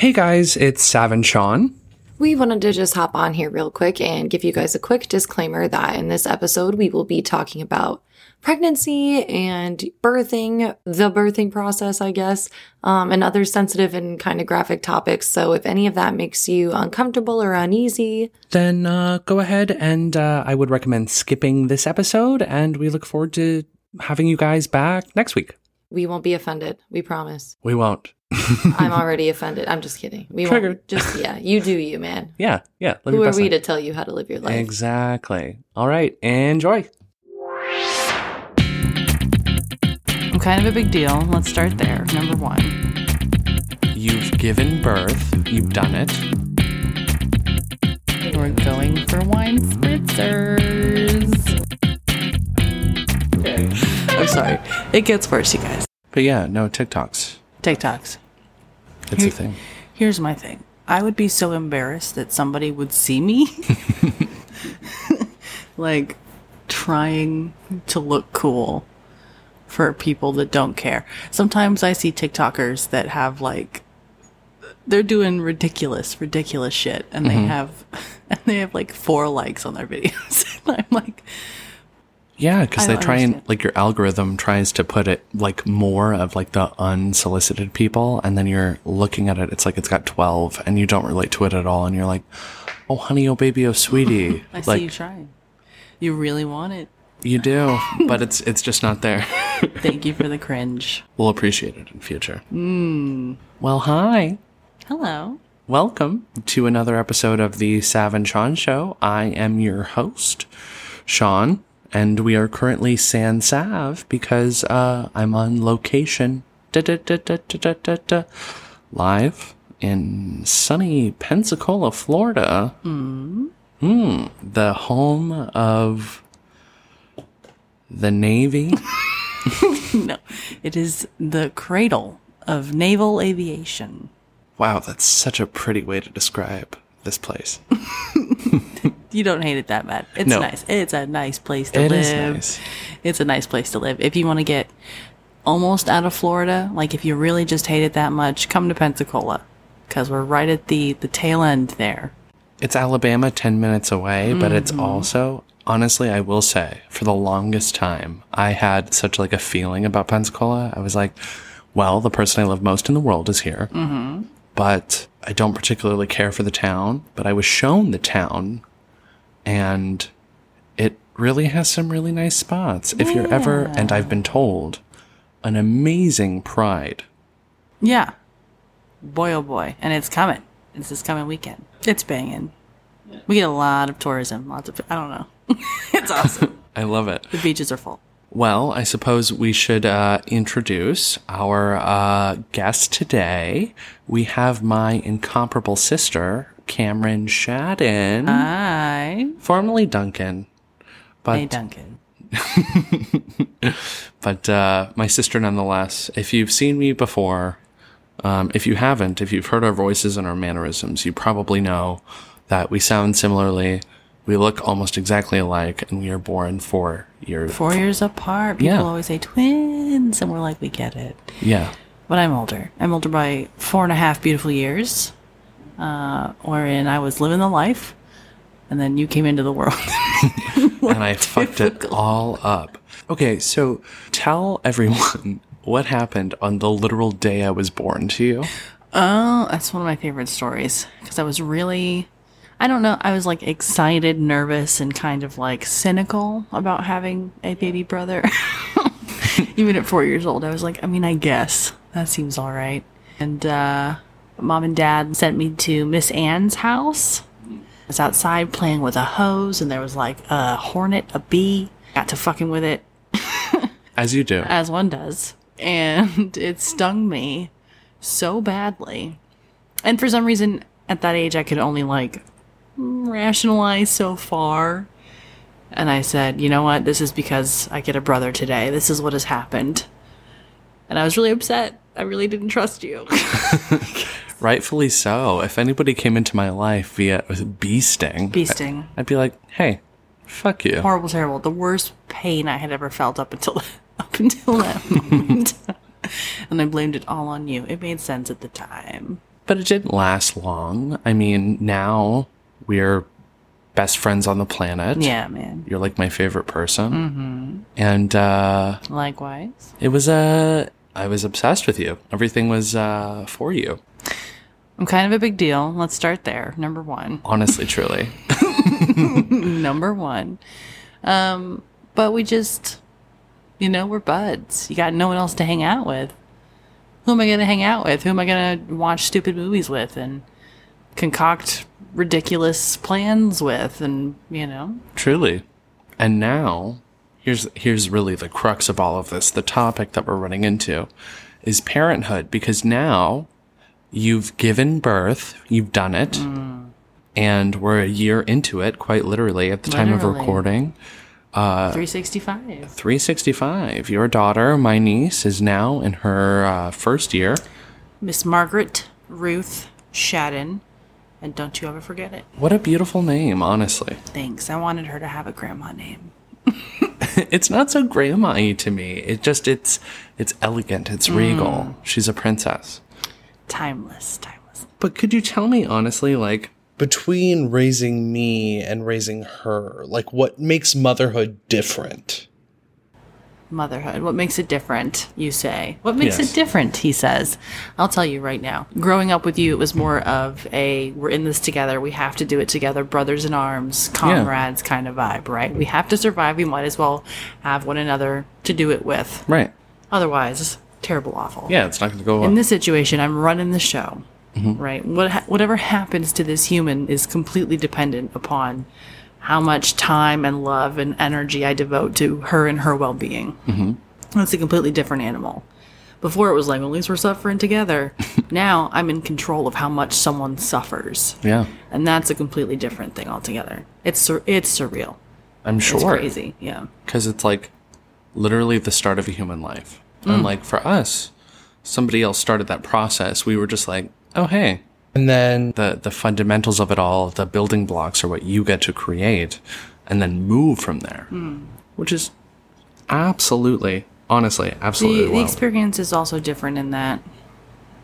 Hey guys, it's Sav and Sean. We wanted to just hop on here real quick and give you guys a quick disclaimer that in this episode we will be talking about pregnancy and birthing, the birthing process, I guess, um, and other sensitive and kind of graphic topics. So if any of that makes you uncomfortable or uneasy, Then uh, go ahead and uh, I would recommend skipping this episode, and we look forward to having you guys back next week. We won't be offended. We promise. We won't. I'm already offended. I'm just kidding. We Triggered. won't. Just yeah, you do you, man. Yeah, yeah. Live Who your are best we life. to tell you how to live your life? Exactly. All right, enjoy. I'm kind of a big deal. Let's start there. Number one. You've given birth. You've done it. We're going for wine spritzers. I'm sorry. It gets worse, you guys. But yeah, no TikToks. TikToks. It's a thing. Here's my thing. I would be so embarrassed that somebody would see me like trying to look cool for people that don't care. Sometimes I see TikTokers that have like they're doing ridiculous, ridiculous shit and they mm-hmm. have and they have like four likes on their videos. and I'm like, Yeah, because they try and like your algorithm tries to put it like more of like the unsolicited people, and then you're looking at it. It's like it's got twelve, and you don't relate to it at all, and you're like, "Oh, honey, oh baby, oh sweetie," I see you trying. You really want it. you do, but it's it's just not there. Thank you for the cringe. we'll appreciate it in future. Mm. Well, hi. Hello. Welcome to another episode of the Sav and Sean Show. I am your host, Sean, and we are currently sans Sav because uh, I'm on location da, da, da, live in sunny Pensacola, Florida. Mm. Mm, the home of the Navy. no, it is the cradle of naval aviation. Wow, that's such a pretty way to describe this place. You don't hate it that bad. It's No. nice. It's a nice place to It live. is nice. It's a nice place to live. If you want to get almost out of Florida, like if you really just hate it that much, come to Pensacola because we're right at the the tail end there. It's Alabama 10 minutes away, but it's also honestly, I will say, for the longest time, I had such like a feeling about Pensacola. I was like, well, the person I love most in the world is here. Mm-hmm. But I don't particularly care for the town, but I was shown the town and it really has some really nice spots. If you're ever, and I've been told, an amazing pride. Yeah, boy oh boy, and it's coming. It's this coming weekend. It's banging. We get a lot of tourism. Lots of I don't know. it's awesome. I love it. the beaches are full. Well, I suppose we should uh, introduce our uh, guest today. We have my incomparable sister, Kameryn Shadden, Hi, formerly Duncan. But, hey Duncan. but uh, my sister nonetheless. If you've seen me before, um, if you haven't, if you've heard our voices and our mannerisms, you probably know that we sound similarly. We look almost exactly alike, and we are born four years. Four years apart. People Yeah. always say twins, and we're like, we get it. Yeah. But I'm older. I'm older by four and a half beautiful years, uh, wherein I was living the life, and then you came into the world. and I fucked it all up. Okay, so tell everyone what happened on the literal day I was born to you. oh, that's one of my favorite stories because I was really, I don't know, I was like excited, nervous, and kind of like cynical about having a baby brother. Even at four years old, I was like, I mean, I guess that seems all right. And uh, mom and dad sent me to Miss Ann's house. I was outside playing with a hose, and there was like a hornet, a bee. Got to fucking with it As you do. as one does. And it stung me so badly. And for some reason, at that age, I could only like rationalize so far. And I said, you know what? This is because I get a brother today. This is what has happened. And I was really upset. I really didn't trust you. Rightfully so. If anybody came into my life via a bee sting, Bee sting. I'd be like, hey, fuck you. Horrible, terrible. The worst pain I had ever felt up until up until that moment. and I blamed it all on you. It made sense at the time. but it didn't last long. I mean, now we're best friends on the planet. Yeah, man. You're like my favorite person. Mm-hmm. And uh, Likewise. it was Uh, I was obsessed with you. Everything was uh, for you. I'm kind of a big deal. Let's start there. Number one. Honestly, truly. Number one. Um, but we just, you know, we're buds. You got no one else to hang out with. Who am I going to hang out with? Who am I going to watch stupid movies with and concoct ridiculous plans with? And, you know, Truly. And now, here's here's really the crux of all of this. The topic that we're running into is parenthood because now you've given birth, you've done it, mm. and we're a year into it, quite literally at the time of Literally. recording. Uh, 365. 365. Your daughter, my niece, is now in her uh, first year. Miss Margaret Ruth Shadden. And don't you ever forget it. What a beautiful name, honestly. Thanks. I wanted her to have a grandma name. it's not so grandma-y to me. It just it's it's elegant, it's regal. Mm. She's a princess. Timeless. Timeless. But could you tell me honestly, like, between raising me and raising her, like, what makes motherhood different? Motherhood. What makes it different, you say? What makes Yes. it different, he says. I'll tell you right now. Growing up with you, it was more of a we're in this together, we have to do it together, brothers in arms, comrades kind of vibe, right? We have to survive, we might as well have one another to do it with. Right. Otherwise, terrible, awful. Yeah, it's not going to go In this situation, I'm running the show, right? What ha- whatever happens to this human is completely dependent upon how much time and love and energy I devote to her and her well-being. Mm-hmm. That's a completely different animal. Before it was like, well, at least we're suffering together. now I'm in control of how much someone suffers, yeah, and that's a completely different thing altogether. It's sur- it's surreal. I'm It's sure. crazy. Yeah. Because it's like literally the start of a human life. And mm. like for us, somebody else started that process. We were just like, oh, hey. And then the, the fundamentals of it all, the building blocks are what you get to create and then move from there, hmm. which is absolutely, honestly, absolutely the, the experience is also different in that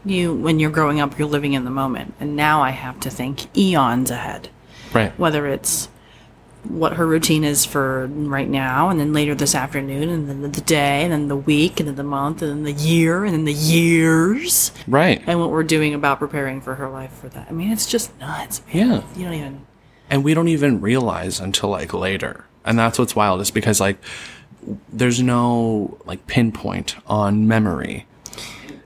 you when you're growing up you're living in the moment and now i have to think eons ahead right. whether it's what her routine is for right now and then later this afternoon and then the day and then the week and then the month and then the year and then the years Right. and what we're doing about preparing for her life for that i mean it's just nuts man. Yeah. you don't even and we don't even realize until like later and that's what's wild is because like there's no like pinpoint on memory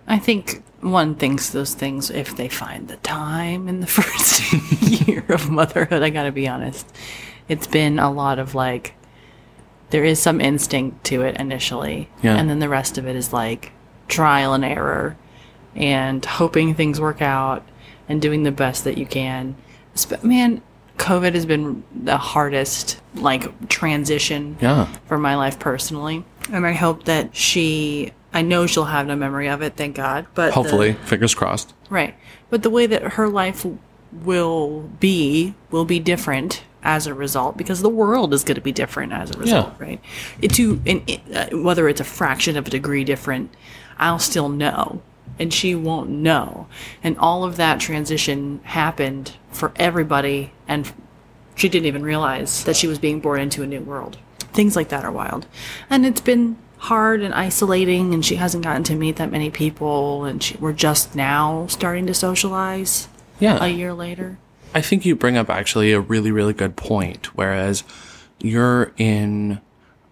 I think one thinks those things if they find the time in the first year of motherhood. I gotta be honest. It's been a lot of like, there is some instinct to it initially. Yeah. And then the rest of it is like trial and error and hoping things work out and doing the best that you can. Sp- Man, COVID has been the hardest like transition yeah for my life personally. And I hope that she, I know she'll have no memory of it, thank God. But the- hopefully fingers crossed right. But the way that her life will be, will be different as a result because the world is going to be different as a result, Yeah. right? It to, it, uh, whether it's a fraction of a degree different, I'll still know. And she won't know. And all of that transition happened for everybody and she didn't even realize that she was being born into a new world. Things like that are wild. And it's been hard and isolating, and she hasn't gotten to meet that many people, and she, we're just now starting to socialize yeah a year later. I think you bring up actually a really, really good point. Whereas you're in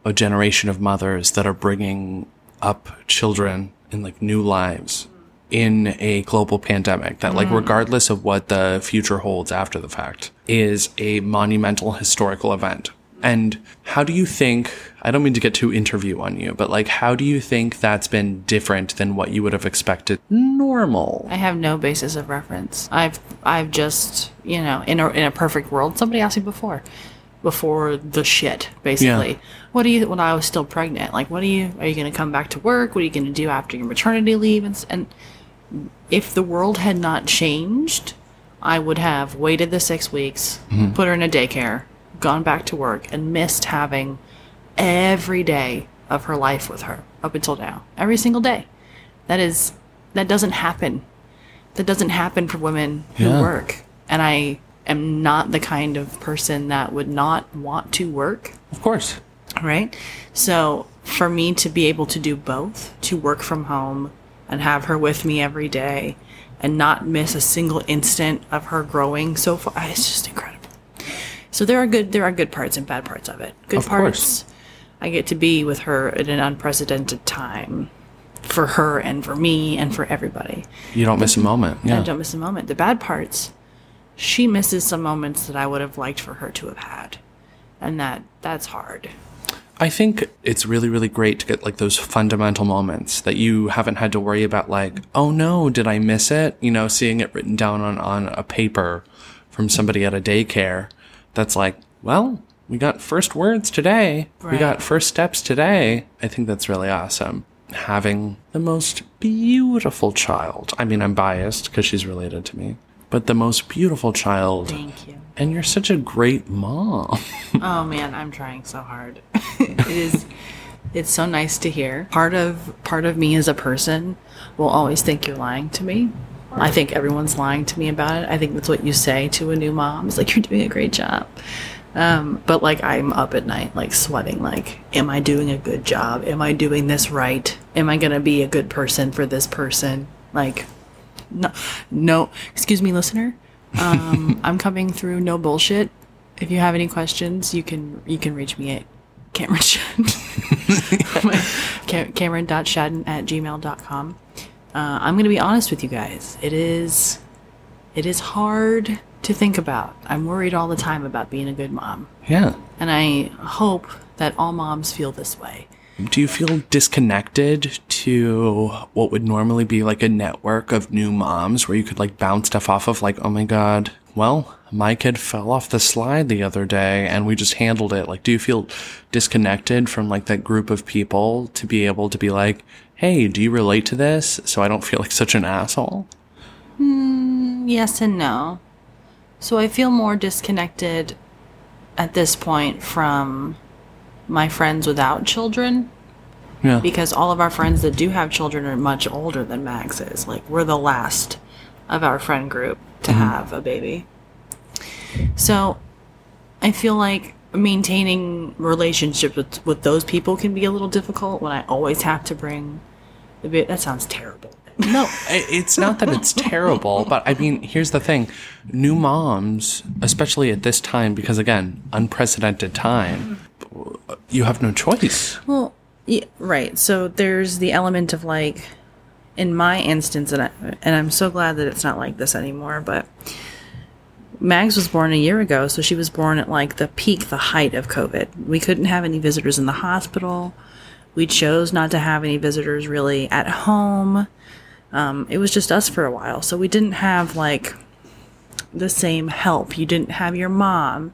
a generation of mothers that are bringing up children in like new lives in a global pandemic that like mm. regardless of what the future holds after the fact is a monumental historical event. And how do you think, I don't mean to get too interview on you, but like, how do you think that's been different than what you would have expected normal? I have no basis of reference. I've I've just you know in a in a perfect world. Somebody asked me before, before the shit basically. Yeah. What do you when I was still pregnant? Like what are you are you going to come back to work? What are you going to do after your maternity leave? And, and if the world had not changed, I would have waited the six weeks, mm-hmm. put her in a daycare, gone back to work, and missed having every day of her life with her up until now. Every single day. That is that doesn't happen that doesn't happen for women who Yeah. work. And I am not the kind of person that would not want to work Of course. right? So for me to be able to do both, to work from home and have her with me every day and not miss a single instant of her growing so far, it's just incredible. So there are good there are good parts and bad parts of it. Good Of parts I get to be with her at an unprecedented time for her and for me and for everybody. You don't miss a moment. I Yeah. don't miss a moment. The bad parts, she misses some moments that I would have liked for her to have had. And that that's hard. I think it's really, really great to get like those fundamental moments that you haven't had to worry about, like, oh no, did I miss it? You know, seeing it written down on, on a paper from somebody at a daycare that's like, well, we got first words today. We got first steps today. I think that's really awesome. Having the most beautiful child. I mean, I'm biased because she's related to me, but the most beautiful child. Thank you. And you're such a great mom. Oh man, I'm trying so hard. it is it's so nice to hear. Part of part of me as a person will always think you're lying to me. I think everyone's lying to me about it. I think that's what you say to a new mom. It's like you're doing a great job. Um, but like I'm up at night, like sweating, like, am I doing a good job? Am I doing this right? Am I gonna be a good person for this person? Like no no excuse me, listener. Um, I'm coming through no bullshit. If you have any questions, you can you can reach me at Kameryn Shadden. Kameryn.shadden at gmail.com. Uh, I'm going to be honest with you guys. It is it is hard to think about. I'm worried all the time about being a good mom. yeah. And I hope that all moms feel this way. Do you feel disconnected to what would normally be like a network of new moms where you could like bounce stuff off of like, oh my God, well, my kid fell off the slide the other day and we just handled it. Like, do you feel disconnected from like that group of people to be able to be like, hey, do you relate to this? So I don't feel like such an asshole. Hmm, yes and no. So I feel more disconnected at this point from my friends without children Yeah. because all of our friends that do have children are much older than Max is. Like we're the last of our friend group to mm-hmm. have a baby. So I feel like maintaining relationships with, with those people can be a little difficult when I always have to bring. That sounds terrible. No, it's not that it's terrible, but I mean, here's the thing. New moms, especially at this time, because again, unprecedented time, you have no choice. Well, yeah, right. So there's the element of like, in my instance, and I, and I'm so glad that it's not like this anymore. But Mags was born a year ago, so she was born at like the peak, the height of COVID. We couldn't have any visitors in the hospital. We chose not to have any visitors really at home. Um, it was just us for a while, so we didn't have like the same help. You didn't have your mom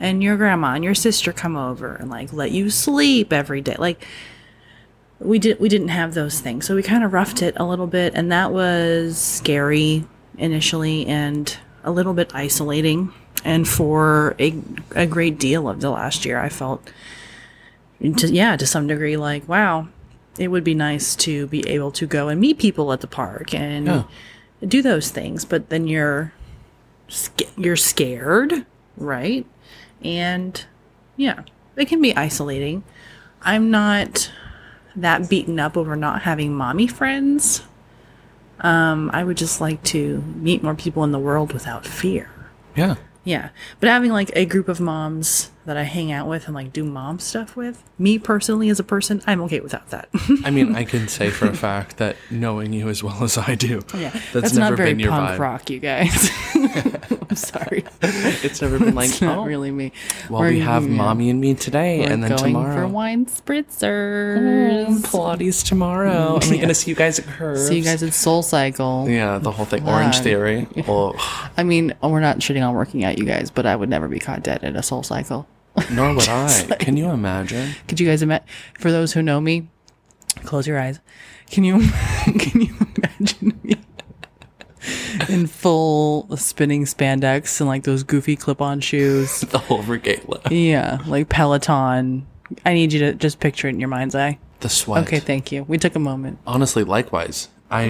and your grandma and your sister come over and like let you sleep every day. Like we did we didn't have those things. So we kind of roughed it a little bit and that was scary initially and a little bit isolating. And for a, a great deal of the last year, I felt, to, yeah, to some degree, like, wow, it would be nice to be able to go and meet people at the park and do those things. But then you're you're scared, right? And yeah, it can be isolating. I'm not that beaten up over not having mommy friends. Um, I would just like to meet more people in the world without fear. Yeah. Yeah. But having like a group of moms that I hang out with and like do mom stuff with, me personally as a person, I'm okay without that. I mean, I can say for a fact that knowing you as well as I do, yeah. that's, That's, never not very been your punk vibe. rock, you guys. I'm sorry. It's never been like, It's not oh, really me. well, we We're- have yeah. mommy and me today, We're and then going tomorrow, for wine spritzers. Mm, Pilates tomorrow. And we're Yeah. gonna see you guys at Curves. See you guys at Soul Cycle. Yeah, the whole thing. Orange God. Theory. Oh, I mean, we're not shitting on working out, you guys, but I would never be caught dead at a Soul Cycle. Nor would I. Can you imagine? Could you guys imagine? For those who know me, close your eyes. Can you can you imagine me in full spinning spandex and like those goofy clip-on shoes? The whole regala. Yeah, like Peloton. I need you to just picture it in your mind's eye. The sweat. Okay, thank you. We took a moment. Honestly, likewise. I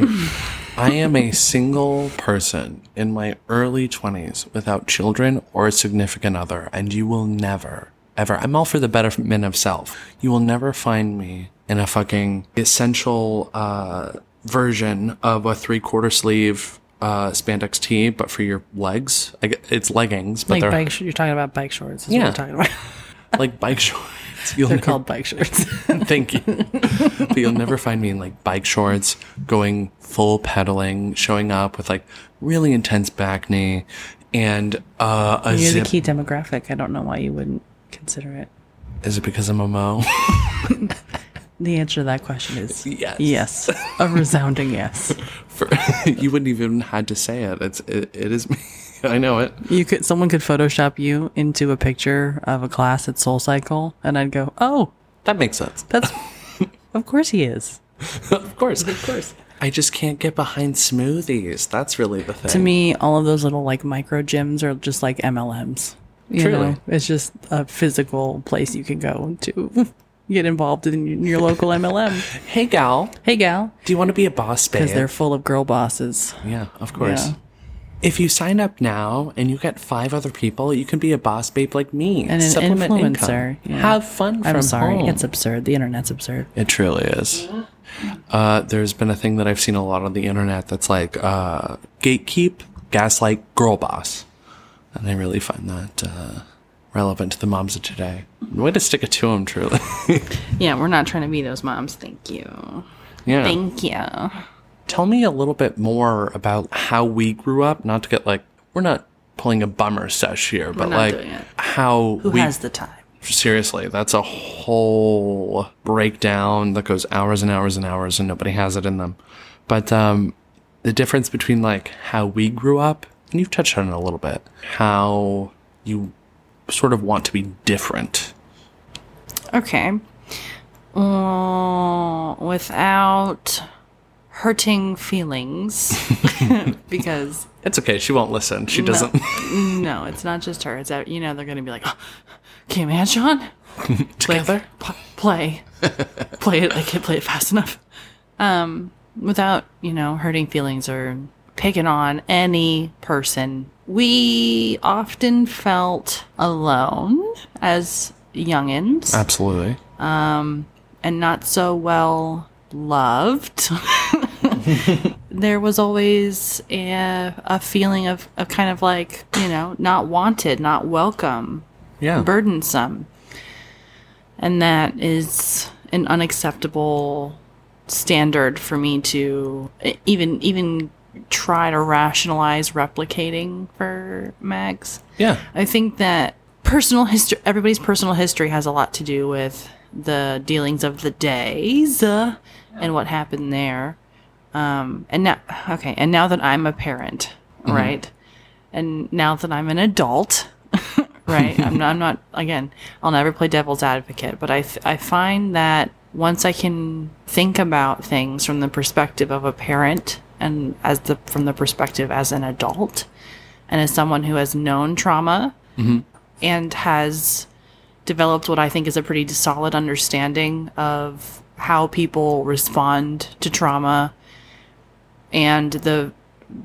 I am a single person in my early 20s without children or a significant other, and you will never, ever, I'm all for the betterment of self. You will never find me in a fucking essential uh, version of a three quarter sleeve uh, spandex tee, but for your legs. I it's leggings, but Like they're bike, sh- you're talking about bike shorts. Is Yeah. what we're talking about. like bike shorts. You'll They're never- called bike shorts. Thank you. but you'll never find me in like bike shorts, going full pedaling, showing up with like really intense back knee and uh, a You're zip. the key demographic. I don't know why you wouldn't consider it. Is it because I'm a mo? The answer to that question is Yes. Yes. A resounding yes. For, you wouldn't even had to say it. It's it, it is me. I know it. You could someone could Photoshop you into a picture of a class at Soul Cycle, and I'd go, "Oh, That makes sense. that's of course he is." of course. Of course. I just can't get behind smoothies. That's really the thing. To me, all of those little like micro gyms are just like MLMs. You Truly. know, it's just a physical place you can go to get involved in your local MLM. hey gal, Hey, gal, do you want to be a boss babe? because they're full of girl bosses. Yeah, of course. Yeah. If you sign up now and you get five other people, you can be a boss babe like me And an Supplement influencer. yeah. Have fun from I'm sorry, home. it's absurd. The internet's absurd. It truly is. Uh, there's been a thing that I've seen a lot on the internet that's like uh, gatekeep, gaslight, girl boss, and I really find that uh, relevant to the moms of today. Way to stick it to them, truly. Yeah, we're not trying to be those moms. Thank you. yeah. Thank you. Tell me a little bit more about how we grew up. Not to get like we're not pulling a bummer sesh here, but like how Who we has the time? seriously that's a whole breakdown that goes hours and hours and hours and nobody has it in them but um the difference between like how we grew up and you've touched on it a little bit how you sort of want to be different Okay. Uh, without hurting feelings, because it's okay she won't listen she doesn't no, it's not just her. It's that you know they're gonna be like, oh, "Can man, Sean, together P- play, play it. I can't play it fast enough." Um, without you know hurting feelings or picking on any person. We often felt alone as youngins. absolutely Um, and not so well loved. there was always a, a feeling of, of kind of like, you know, not wanted, not welcome, yeah burdensome. And that is an unacceptable standard for me to even even try to rationalize replicating for Mags. yeah I think that personal history, everybody's personal history has a lot to do with the dealings of the days uh, and what happened there. Um, and now, okay, and now that I'm a parent, right, and now that I'm an adult, right, I'm not, I'm not. Again, I'll never play devil's advocate, but I, th- I find that once I can think about things from the perspective of a parent and as the from the perspective as an adult, and as someone who has known trauma and has developed what I think is a pretty solid understanding of how people respond to trauma and the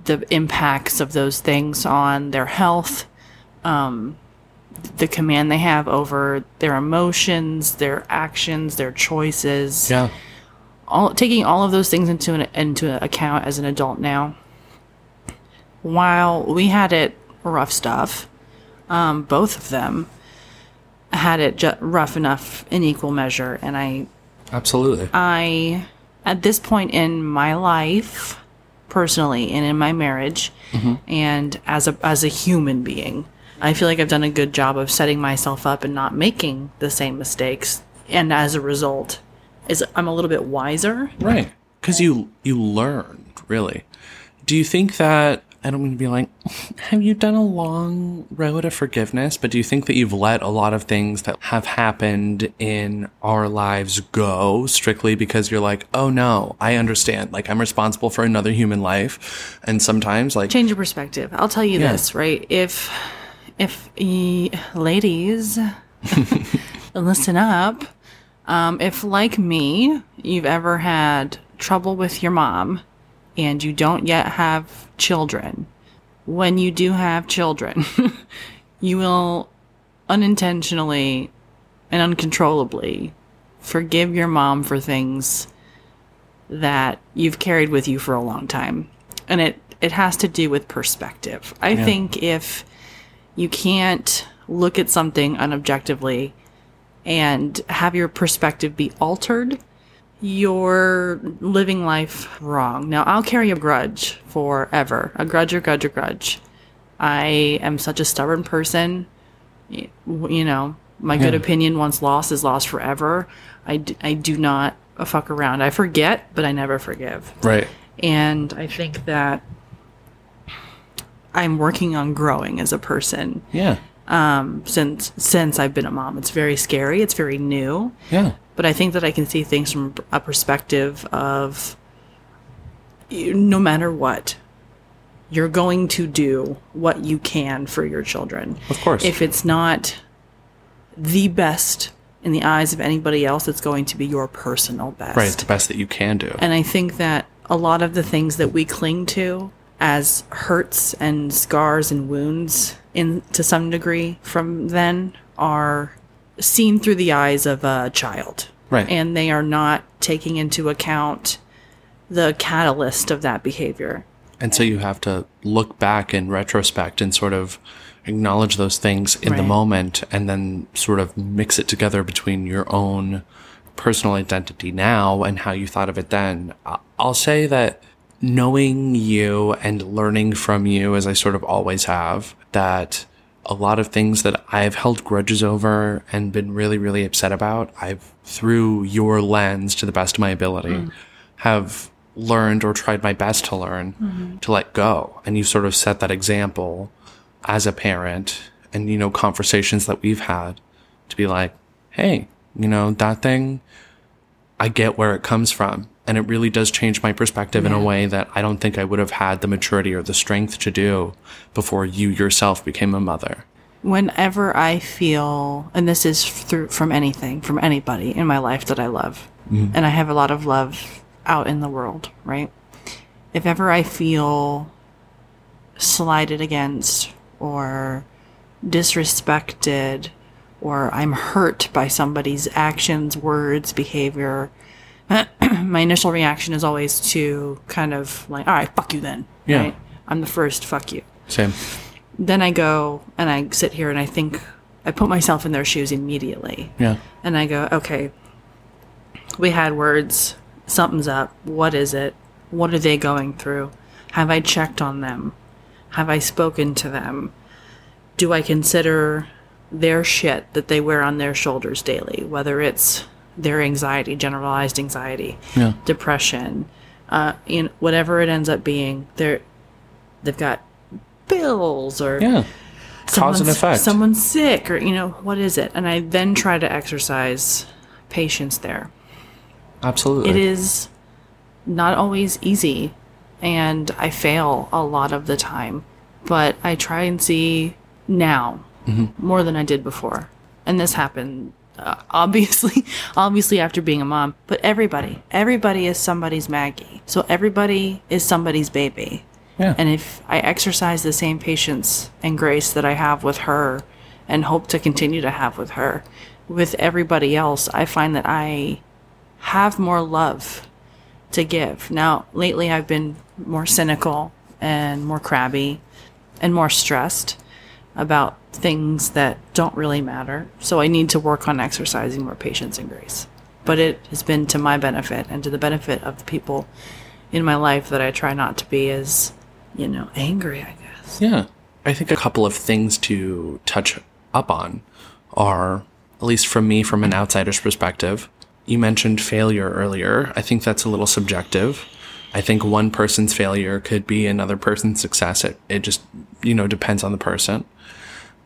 the impacts of those things on their health, um, the command they have over their emotions, their actions, their choices. Yeah. All taking all of those things into an, into account as an adult now. While we had it rough stuff, um, both of them had it ju- rough enough in equal measure, and I absolutely. I, at this point in my life, personally, and in my marriage, and as a as a human being, I feel like I've done a good job of setting myself up and not making the same mistakes. And as a result, is I'm a little bit wiser. Right. Because you you learned, really. Do you think that I don't mean to be like, have you done a long road of forgiveness? But do you think that you've let a lot of things that have happened in our lives go strictly because you're like, oh no, I understand. Like I'm responsible for another human life, and sometimes like Change your perspective. I'll tell you Yeah. this, right? If if ye ladies listen up, um, if like me, you've ever had trouble with your mom and you don't yet have children, when you do have children, you will unintentionally and uncontrollably forgive your mom for things that you've carried with you for a long time. And it, it has to do with perspective. I think if you can't look at something unobjectively and have your perspective be altered, you're living life wrong. Now, I'll carry a grudge forever. A grudge, a grudge, a grudge. I am such a stubborn person. You know, my good opinion once lost is lost forever. I, d- I do not fuck around. I forget, but I never forgive. Right. And I think that I'm working on growing as a person Yeah. Um, since since I've been a mom. It's very scary. It's very new Yeah. but I think that I can see things from a perspective of no matter what, you're going to do what you can for your children. Of course. If it's not the best in the eyes of anybody else, it's going to be your personal best. Right. It's the best that you can do. And I think that a lot of the things that we cling to as hurts and scars and wounds in to some degree from then are seen through the eyes of a child. Right. And they are not taking into account the catalyst of that behavior. And so you have to look back in retrospect and sort of acknowledge those things in the moment and then sort of mix it together between your own personal identity now and how you thought of it then. I'll say that knowing you and learning from you, as I sort of always have, that a lot of things that I've held grudges over and been really, really upset about, I've, through your lens to the best of my ability, mm-hmm. have learned or tried my best to learn mm-hmm. to let go. And you sort of set that example as a parent and, you know, conversations that we've had to be like, hey, you know, that thing, I get where it comes from. And it really does change my perspective in a way that I don't think I would have had the maturity or the strength to do before you yourself became a mother. Whenever I feel, and this is through from anything, from anybody in my life that I love, mm-hmm. and I have a lot of love out in the world, right? If ever I feel slighted against or disrespected or I'm hurt by somebody's actions, words, behavior, my initial reaction is always to kind of like, all right, fuck you then. Yeah. Right? I'm the first, fuck you. Same. Then I go and I sit here and I think, I put myself in their shoes immediately. Yeah. And I go, okay, we had words. Something's up. What is it? What are they going through? Have I checked on them? Have I spoken to them? Do I consider their shit that they wear on their shoulders daily, whether it's their anxiety, generalized anxiety, Yeah. depression, uh, you know, whatever it ends up being, they're they've got bills or Yeah. Cause and someone's- effect. Someone's sick, or you know, what is it? And I then try to exercise patience there. Absolutely. It is not always easy, and I fail a lot of the time, but I try and see now more than I did before. And this happened Uh, obviously, obviously after being a mom, but everybody, everybody is somebody's Maggie. So everybody is somebody's baby. Yeah. And if I exercise the same patience and grace that I have with her and hope to continue to have with her, with everybody else, I find that I have more love to give. Now, lately I've been more cynical and more crabby and more stressed about things that don't really matter. So I need to work on exercising more patience and grace. But it has been to my benefit and to the benefit of the people in my life that I try not to be as, you know, angry, I guess. Yeah. I think a couple of things to touch up on are, at least from me, from an outsider's perspective, you mentioned failure earlier. I think that's a little subjective. I think one person's failure could be another person's success. It, it just, you know, depends on the person.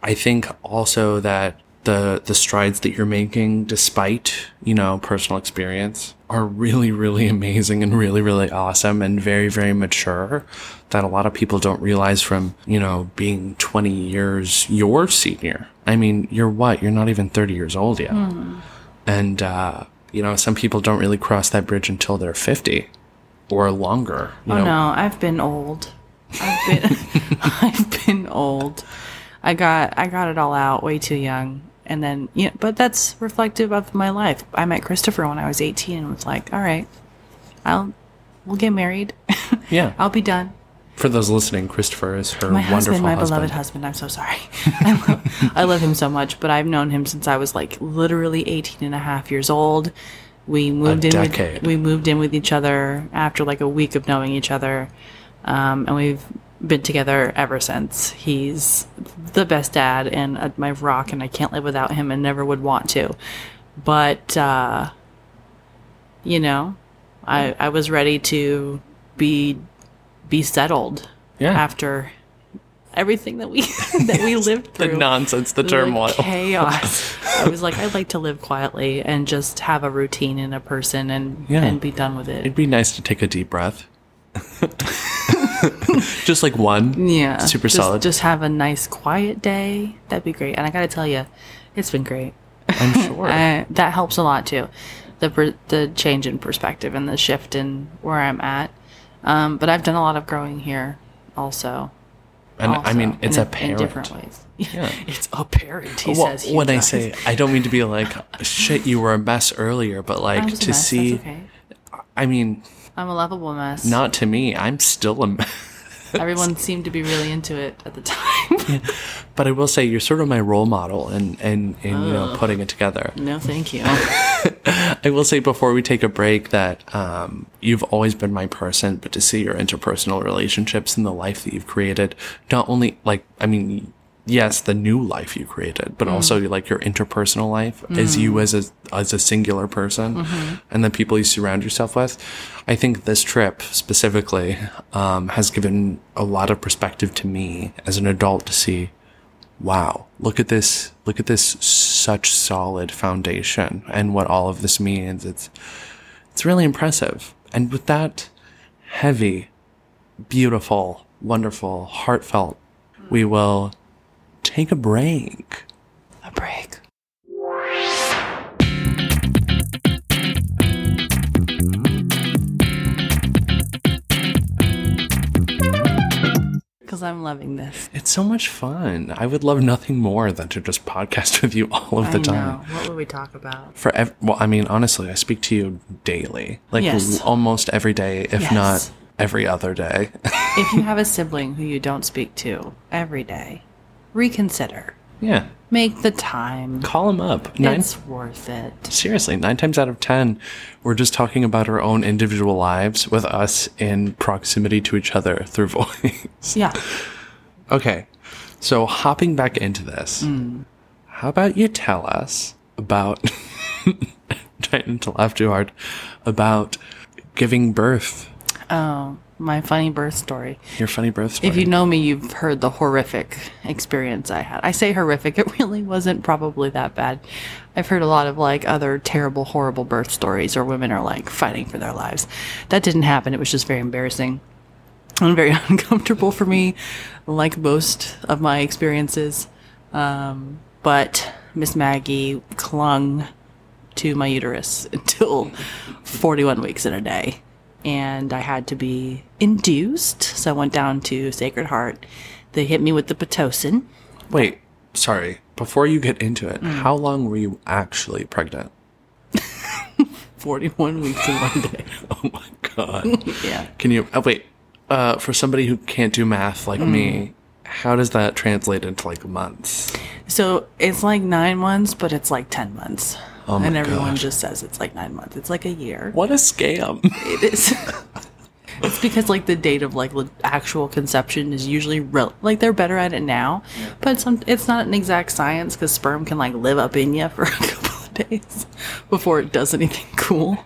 I think also that the the strides that you're making despite, you know, personal experience are really really amazing and really really awesome and very very mature that a lot of people don't realize from, you know, being 20 years your senior. I mean, you're what? You're not even 30 years old yet. And uh, you know, some people don't really cross that bridge until they're 50 or longer. You Oh know? no, I've been old. I've been I've been old. I got I got it all out way too young. And then yeah, but that's reflective of my life. I met Christopher when I was 18 and was like, "All right. I'll we'll get married. Yeah. I'll be done." For those listening, Christopher is her My wonderful husband, my husband. beloved husband. I'm so sorry. I love, I love him so much, but I've known him since I was like literally 18 and a half years old. We moved in decade. with we moved in with each other after like a week of knowing each other. Um, and we've been together ever since. He's the best dad and uh, my rock and I can't live without him and never would want to. But uh you know, I I was ready to be be settled Yeah. after everything that we that we lived through the nonsense, the The turmoil. chaos. I was like, I'd like to live quietly and just have a routine in a person and Yeah. and be done with it. It'd be nice to take a deep breath. Just like one. Yeah, Super just, solid. Just have a nice quiet day. That'd be great. And I gotta tell you, it's been great. I'm sure. Uh, that helps a lot too. The per- the change in perspective and the shift in where I'm at. Um, but I've done a lot of growing here also. and I mean, it's in, apparent. in different ways. Yeah. it's apparent. He Well, says. he when I say, I don't mean to be like, shit, you were a mess earlier, but like to see, okay. I mean, I'm a lovable mess. not to me, I'm still a mess. Everyone seemed to be really into it at the time. But I will say, you're sort of my role model in, in, in you know, putting it together. no, thank you. I will say before we take a break that um, you've always been my person, but to see your interpersonal relationships and the life that you've created, not only like, I mean, yes, the new life you created, but mm. also like your interpersonal life as you mm. as a as a singular person, mm-hmm. and the people you surround yourself with. I think this trip specifically um, has given a lot of perspective to me as an adult to see wow, look at this, look at this such solid foundation and what all of this means. It's, it's really impressive. And with that heavy, beautiful, wonderful, heartfelt, we will take a break. a break. Because I'm loving this. It's so much fun. I would love nothing more than to just podcast with you all of the I time. know. What would we talk about? For ev- well, I mean, honestly, I speak to you daily, like Yes. l- almost every day, if Yes. not every other day. if you have a sibling who you don't speak to every day, reconsider. yeah, Make the time. call him up. Nine It's worth it. seriously, nine times out of ten, we're just talking about our own individual lives with us in proximity to each other through voice. Yeah. okay, so hopping back into this, mm. how about you tell us about, trying to laugh too hard, about giving birth, Oh, my funny birth story. your funny birth story. If you know me, you've heard the horrific experience I had. I say horrific, it really wasn't probably that bad. I've heard a lot of like other terrible, horrible birth stories where women are like fighting for their lives. That didn't happen. It was just very embarrassing and very uncomfortable for me, like most of my experiences. Um, but Miss Maggie clung to my uterus until 41 weeks in a day. And I had to be induced. So I went down to Sacred Heart. They hit me with the Pitocin. Wait, sorry. Before you get into it, Mm. how long were you actually pregnant? 41 weeks in one day. Oh my god. yeah. Can you oh wait, uh for somebody who can't do math like Mm. me, how does that translate into like months? So it's like nine months, but it's like 10 months. Oh and everyone gosh. just says it's like nine months. It's like a year. What a scam. It is. it's because like the date of like actual conception is usually real. Like they're better at it now, but some, it's not an exact science because sperm can like live up in you for a couple of days before it does anything cool.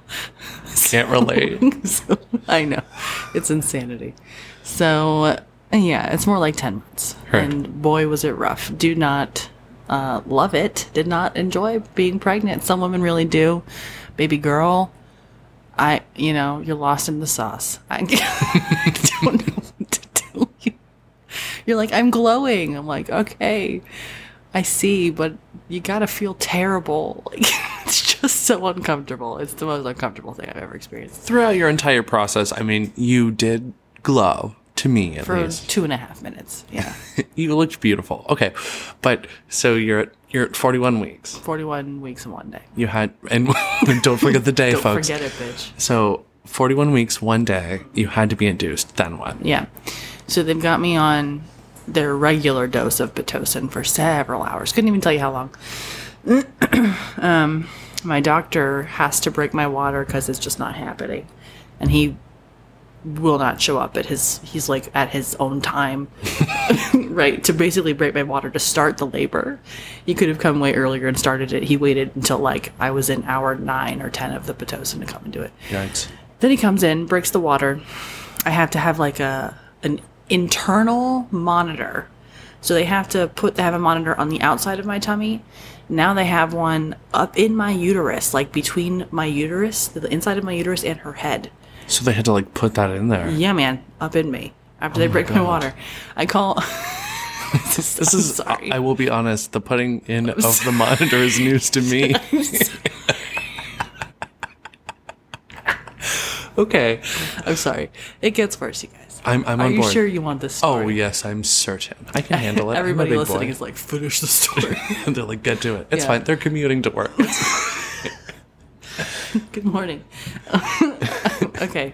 Can't relate. so, I know it's insanity. So yeah, it's more like ten months. Heard. And boy, was it rough. Do not uh, love it. Did not enjoy being pregnant. Some women really do. Baby girl, I you know you're lost in the sauce. I, don't know what to tell you. You're like I'm glowing. I'm like okay. I see, but you gotta feel terrible. Like it's just so uncomfortable. It's the most uncomfortable thing I've ever experienced. Throughout your entire process, I mean, you did glow to me at For least. two and a half minutes. Yeah. you looked beautiful. Okay, but so you're at you're at 41 weeks. 41 weeks and one day. You had and don't forget the day, Don't folks. forget it, bitch. So 41 weeks, one day. You had to be induced. Then what? Yeah. So they've got me on their regular dose of Pitocin for several hours. Couldn't even tell you how long. um, my doctor has to break my water because it's just not happening. And he will not show up at his, he's like at his own time, right? To basically break my water to start the labor. He could have come way earlier and started it. He waited until like I was in hour nine or 10 of the Pitocin to come and do it. Then he comes in, breaks the water. I have to have like a an internal monitor. So they have to put they have a monitor on the outside of my tummy. Now they have one up in my uterus, like between my uterus, the inside of my uterus and her head. So they had to like put that in there. Yeah, man, up in me. After they oh break my God. water. I call This This is. sorry. I will be honest. The putting in of the monitor is news to me. okay, I'm sorry. It gets worse, you guys. I'm. I'm Are on you sure you want this Story? Oh yes, I'm certain. I can handle it. I'm Everybody listening boy. is like, finish the story. and they're like, get to it. It's Yeah. fine. They're commuting to work. Good morning. Okay.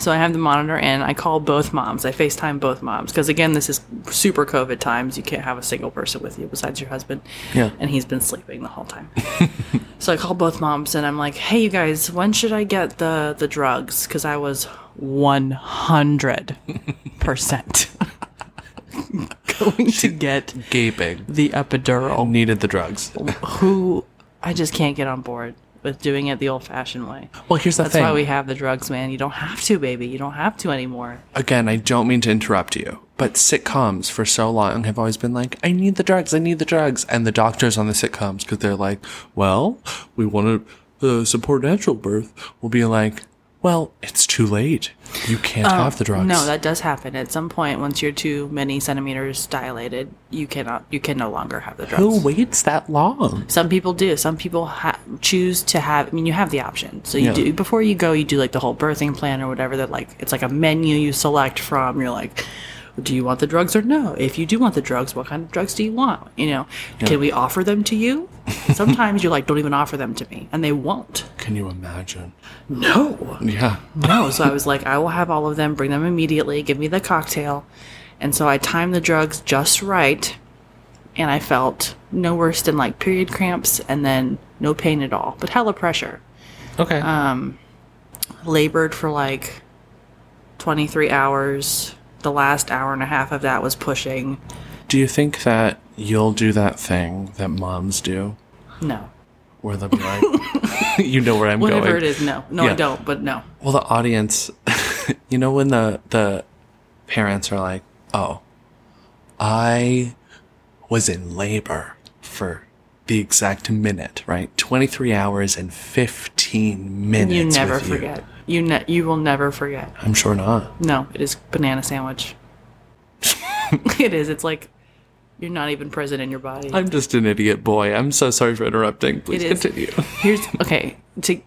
So I have the monitor and I call both moms. I FaceTime both moms because again, this is super COVID times. You can't have a single person with you besides your husband. Yeah. And he's been sleeping the whole time. so I call both moms and I'm like, "Hey, you guys, when should I get the the drugs?" Because I was one hundred percent going to get Gaping. the epidural Needed the drugs. who I just can't get on board with doing it the old fashioned way. Well, here's the thing. That's thing. why we have the drugs, man. You don't have to, baby. You don't have to anymore. Again, I don't mean to interrupt you, but sitcoms for so long have always been like, I need the drugs, I need the drugs. And the doctors on the sitcoms, because they're like, well, we want to uh, support natural birth, will be like, well, it's too late. You can't um, have the drugs. No, that does happen at some point. Once you're too many centimeters dilated, you cannot. You can no longer have the drugs. Who waits that long? Some people do. Some people ha- choose to have. I mean, you have the option. So you Yeah. do before you go. You do like the whole birthing plan or whatever. That like it's like a menu you select from. You're like, do you want the drugs or no? If you do want the drugs, what kind of drugs do you want? You know, can we offer them to you? Sometimes you're like, don't even offer them to me, and they won't. Can you imagine? No, Yeah. no. So I was like, I will have all of them. Bring them immediately. Give me the cocktail. And so I timed the drugs just right, and I felt no worse than like period cramps, and then no pain at all, but hella pressure. Okay. Um, Labored for like 23 hours. The last hour and a half of that was pushing. do you think that you'll do that thing that moms do? No. Where they'll be like, you know where I'm Whatever going. Whatever it is, no. No, Yeah. I don't, but no. Well, the audience, you know, when the the parents are like, "Oh, I was in labor for the exact minute, right? Twenty three hours and fifteen minutes." You never forget. You ne- you will never forget. I'm sure not. No, it is banana sandwich. it is. It's like you're not even present in your body. I'm just an idiot boy. I'm so sorry for interrupting. Please It is. continue. Here's okay to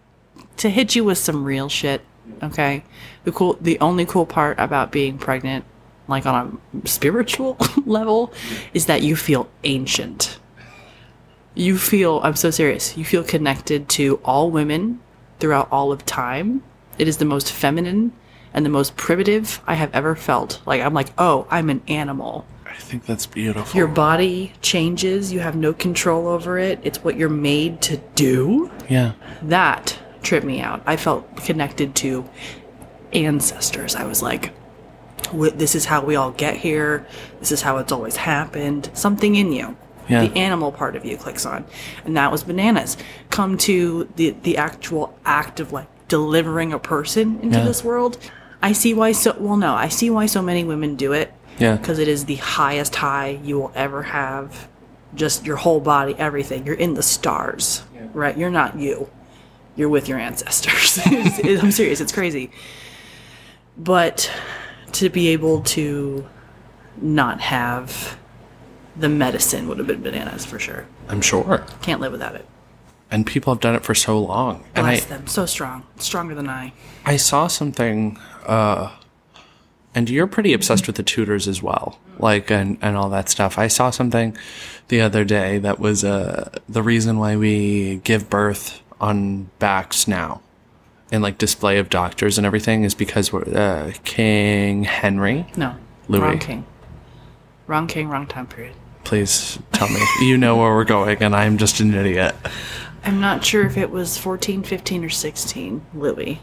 to hit you with some real shit. Okay, the cool, the only cool part about being pregnant, like on a spiritual level, is that you feel ancient. You feel. I'm so serious. You feel connected to all women throughout all of time. It is the most feminine and the most primitive I have ever felt. Like I'm like, oh, I'm an animal. I think that's beautiful. Your body changes. You have no control over it. It's what you're made to do yeah. that tripped me out. I felt connected to ancestors. I was like, this is how we all get here. This is how it's always happened. Something in you. Yeah. The animal part of you clicks on. And that was bananas. Come to the, the actual act of like delivering a person into Yeah. this world. I see why so, well, no, I see why so many women do it Yeah. because it is the highest high you will ever have. Just your whole body, everything. You're in the stars, right? You're not you. You're with your ancestors. It's- it's- I'm serious. It's crazy. But to be able to not have the medicine would have been bananas for sure. I'm sure. Can't live without it. And people have done it for so long. And I, Bless them. So strong. Stronger than I. I saw something, uh, and you're pretty obsessed with the Tudors as well, like and and all that stuff. I saw something the other day that was uh the reason why we give birth on backs now, and like display of doctors and everything is because we're uh, King Henry. No. Louis. Wrong king. Wrong king, wrong time period. Please tell me you know where we're going, and I'm just an idiot. I'm not sure if it was 14, 15, or 16, Louis.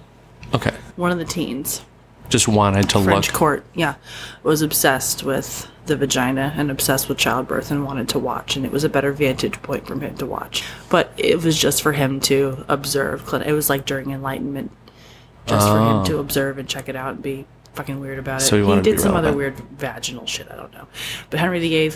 Okay, One of the teens. just wanted to French look. court, yeah, was obsessed with the vagina and obsessed with childbirth and wanted to watch, and it was a better vantage point for him to watch. But it was just for him to observe. It was like during Enlightenment, just for him to oh. observe and check it out and be fucking weird about it. So he wanted to did some other weird vaginal shit. I don't know, but Henry VIII,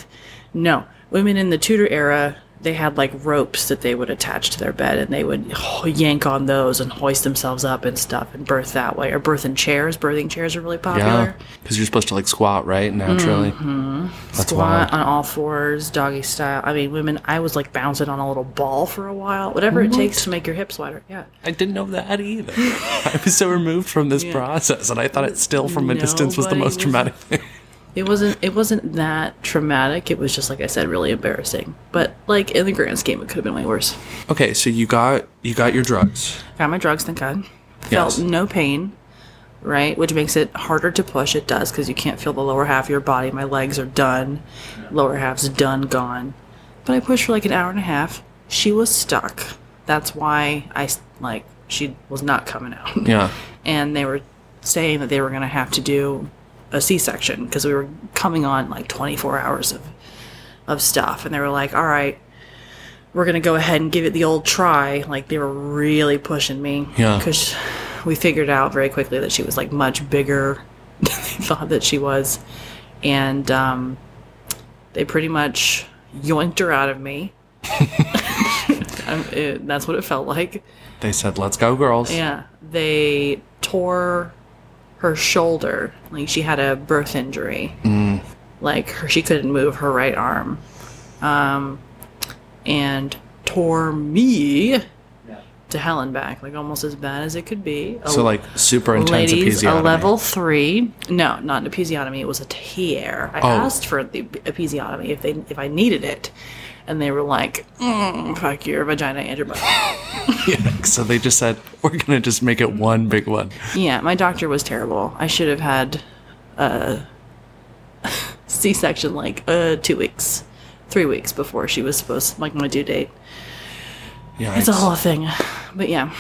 no, women in the Tudor era. They had like ropes that they would attach to their bed, and they would yank on those and hoist themselves up and stuff, and birth that way, or birth in chairs. Birthing chairs are really popular. Yeah, because you're supposed to like squat right naturally. Mm-hmm. That's squat wild. on all fours, doggy style. I mean, women. I was like bouncing on a little ball for a while. Whatever it takes to make your hips wider. Yeah. I didn't know that either. I was so removed from this process, and I thought it still from a distance was the most was- traumatic thing. It wasn't. It wasn't that traumatic. It was just like I said, really embarrassing. But like in the grand scheme, it could have been way worse. Okay, so you got you got your drugs. Got my drugs, thank God. Yes. Felt no pain, right? Which makes it harder to push. It does because you can't feel the lower half of your body. My legs are done. Lower half's done, gone. But I pushed for like an hour and a half. She was stuck. That's why I like she was not coming out. Yeah. and they were saying that they were going to have to do a C-section because we were coming on like 24 hours of of stuff, and they were like, "All right, we're going to go ahead and give it the old try." Like they were really pushing me, Yeah. because we figured out very quickly that she was like much bigger than they thought that she was, and um, they pretty much yoinked her out of me. Um, it, that's what it felt like. They said, "Let's go, girls." Yeah, they tore her shoulder. Like she had a birth injury. Like her, she couldn't move her right arm, um, and tore me to hell and back. Like almost as bad as it could be. A- So like super intense Ladies, a level three. No, not an episiotomy. It was a tear. I Oh. asked for the episiotomy if they if I needed it, and they were like, mm, "Fuck your vagina and your butt." Yeah, so they just said, "We're gonna just make it one big one." Yeah, my doctor was terrible. I should have had a C-section like uh two weeks, three weeks before she was supposed like my due date. Yeah, It's a whole thing, but yeah,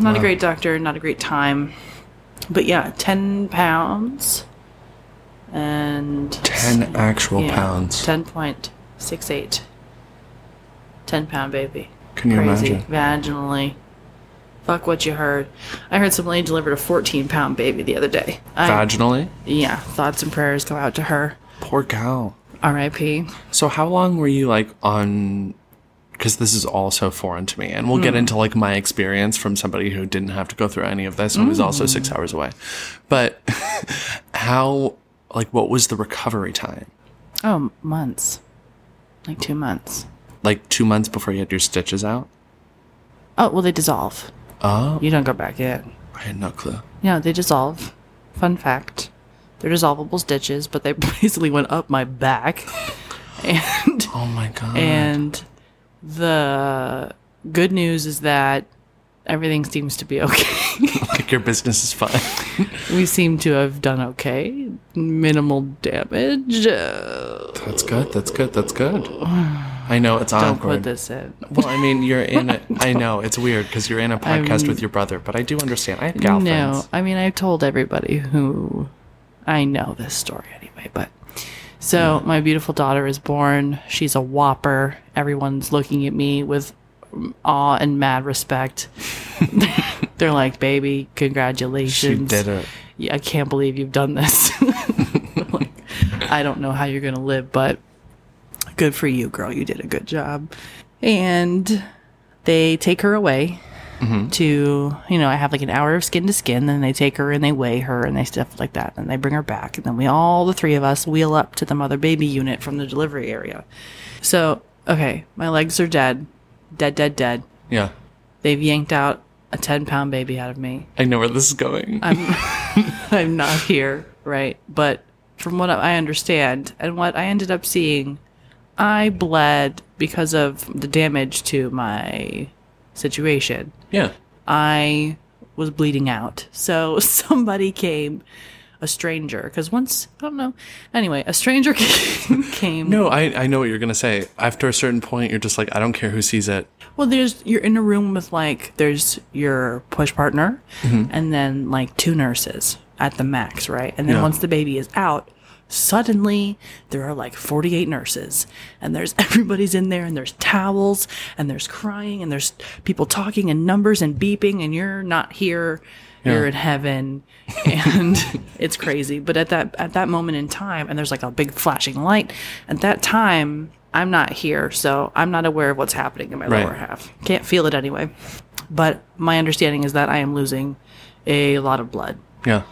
not a great doctor, not a great time. But yeah, ten pounds and ten actual yeah, pounds. ten point six eight. Ten pound baby. Can you Crazy. imagine? Vaginally. Fuck what you heard. I heard some lady delivered a 14 pound baby the other day. I, Vaginally, yeah, thoughts and prayers go out to her. poor gal. R.I.P. So how long were you like on? Because this is all so foreign to me, and we'll Hmm. get into like my experience from somebody who didn't have to go through any of this and was also Hmm. six hours away. But how? Like, what was the recovery time? Oh, months. Like two months. Like two months before you had your stitches out? Oh, well, they dissolve. Oh, You don't go back in. I had no clue. Yeah, they dissolve. Fun fact. They're dissolvable stitches, but they basically went up my back. And Oh my god. and the good news is that everything seems to be okay. like your business is fine. we seem to have done okay. Minimal damage. That's good. That's good. That's good. I know it's don't awkward. put this in. Well, I mean, you're in it. I know it's weird because you're in a podcast I'm- with your brother, but I do understand. I have gal no, friends. I mean I've told everybody who I know this story anyway, but so hmm. my beautiful daughter is born. She's a whopper. Everyone's looking at me with awe and mad respect. They're like, "Baby, congratulations! She did it. Yeah, I can't believe you've done this." Like, I don't know how you're gonna live, but good for you, girl. You did a good job. And they take her away mm-hmm. to, you know, I have like an hour of skin to skin. Then they take her and they weigh her and they stuff like that. And they bring her back. And then we all, the three of us, wheel up to the mother baby unit from the delivery area. So, okay, my legs are dead. Dead, dead, dead. Yeah. They've yanked out a 10 pound baby out of me. I know where this is going. I'm not here, right? But from what I understand and what I ended up seeing, I bled because of the damage to my situation. yeah. I was bleeding out. So somebody came, a stranger, because once, I don't know. Anyway, a stranger came. No, I, I know what you're going to say. After a certain point, you're just like, I don't care who sees it. Well, there's you're in a room with like there's your push partner, mm-hmm. and then like two nurses at the max, right? And then Yeah. once the baby is out, suddenly there are like 48 nurses, and there's everybody's in there, and there's towels, and there's crying, and there's people talking and numbers and beeping, and you're not here. You're in heaven, and it's crazy. But at that at that moment in time, and there's like a big flashing light. At that time, I'm not here, so I'm not aware of what's happening in my Right. lower half. Can't feel it anyway. But my understanding is that I am losing a lot of blood. Yeah.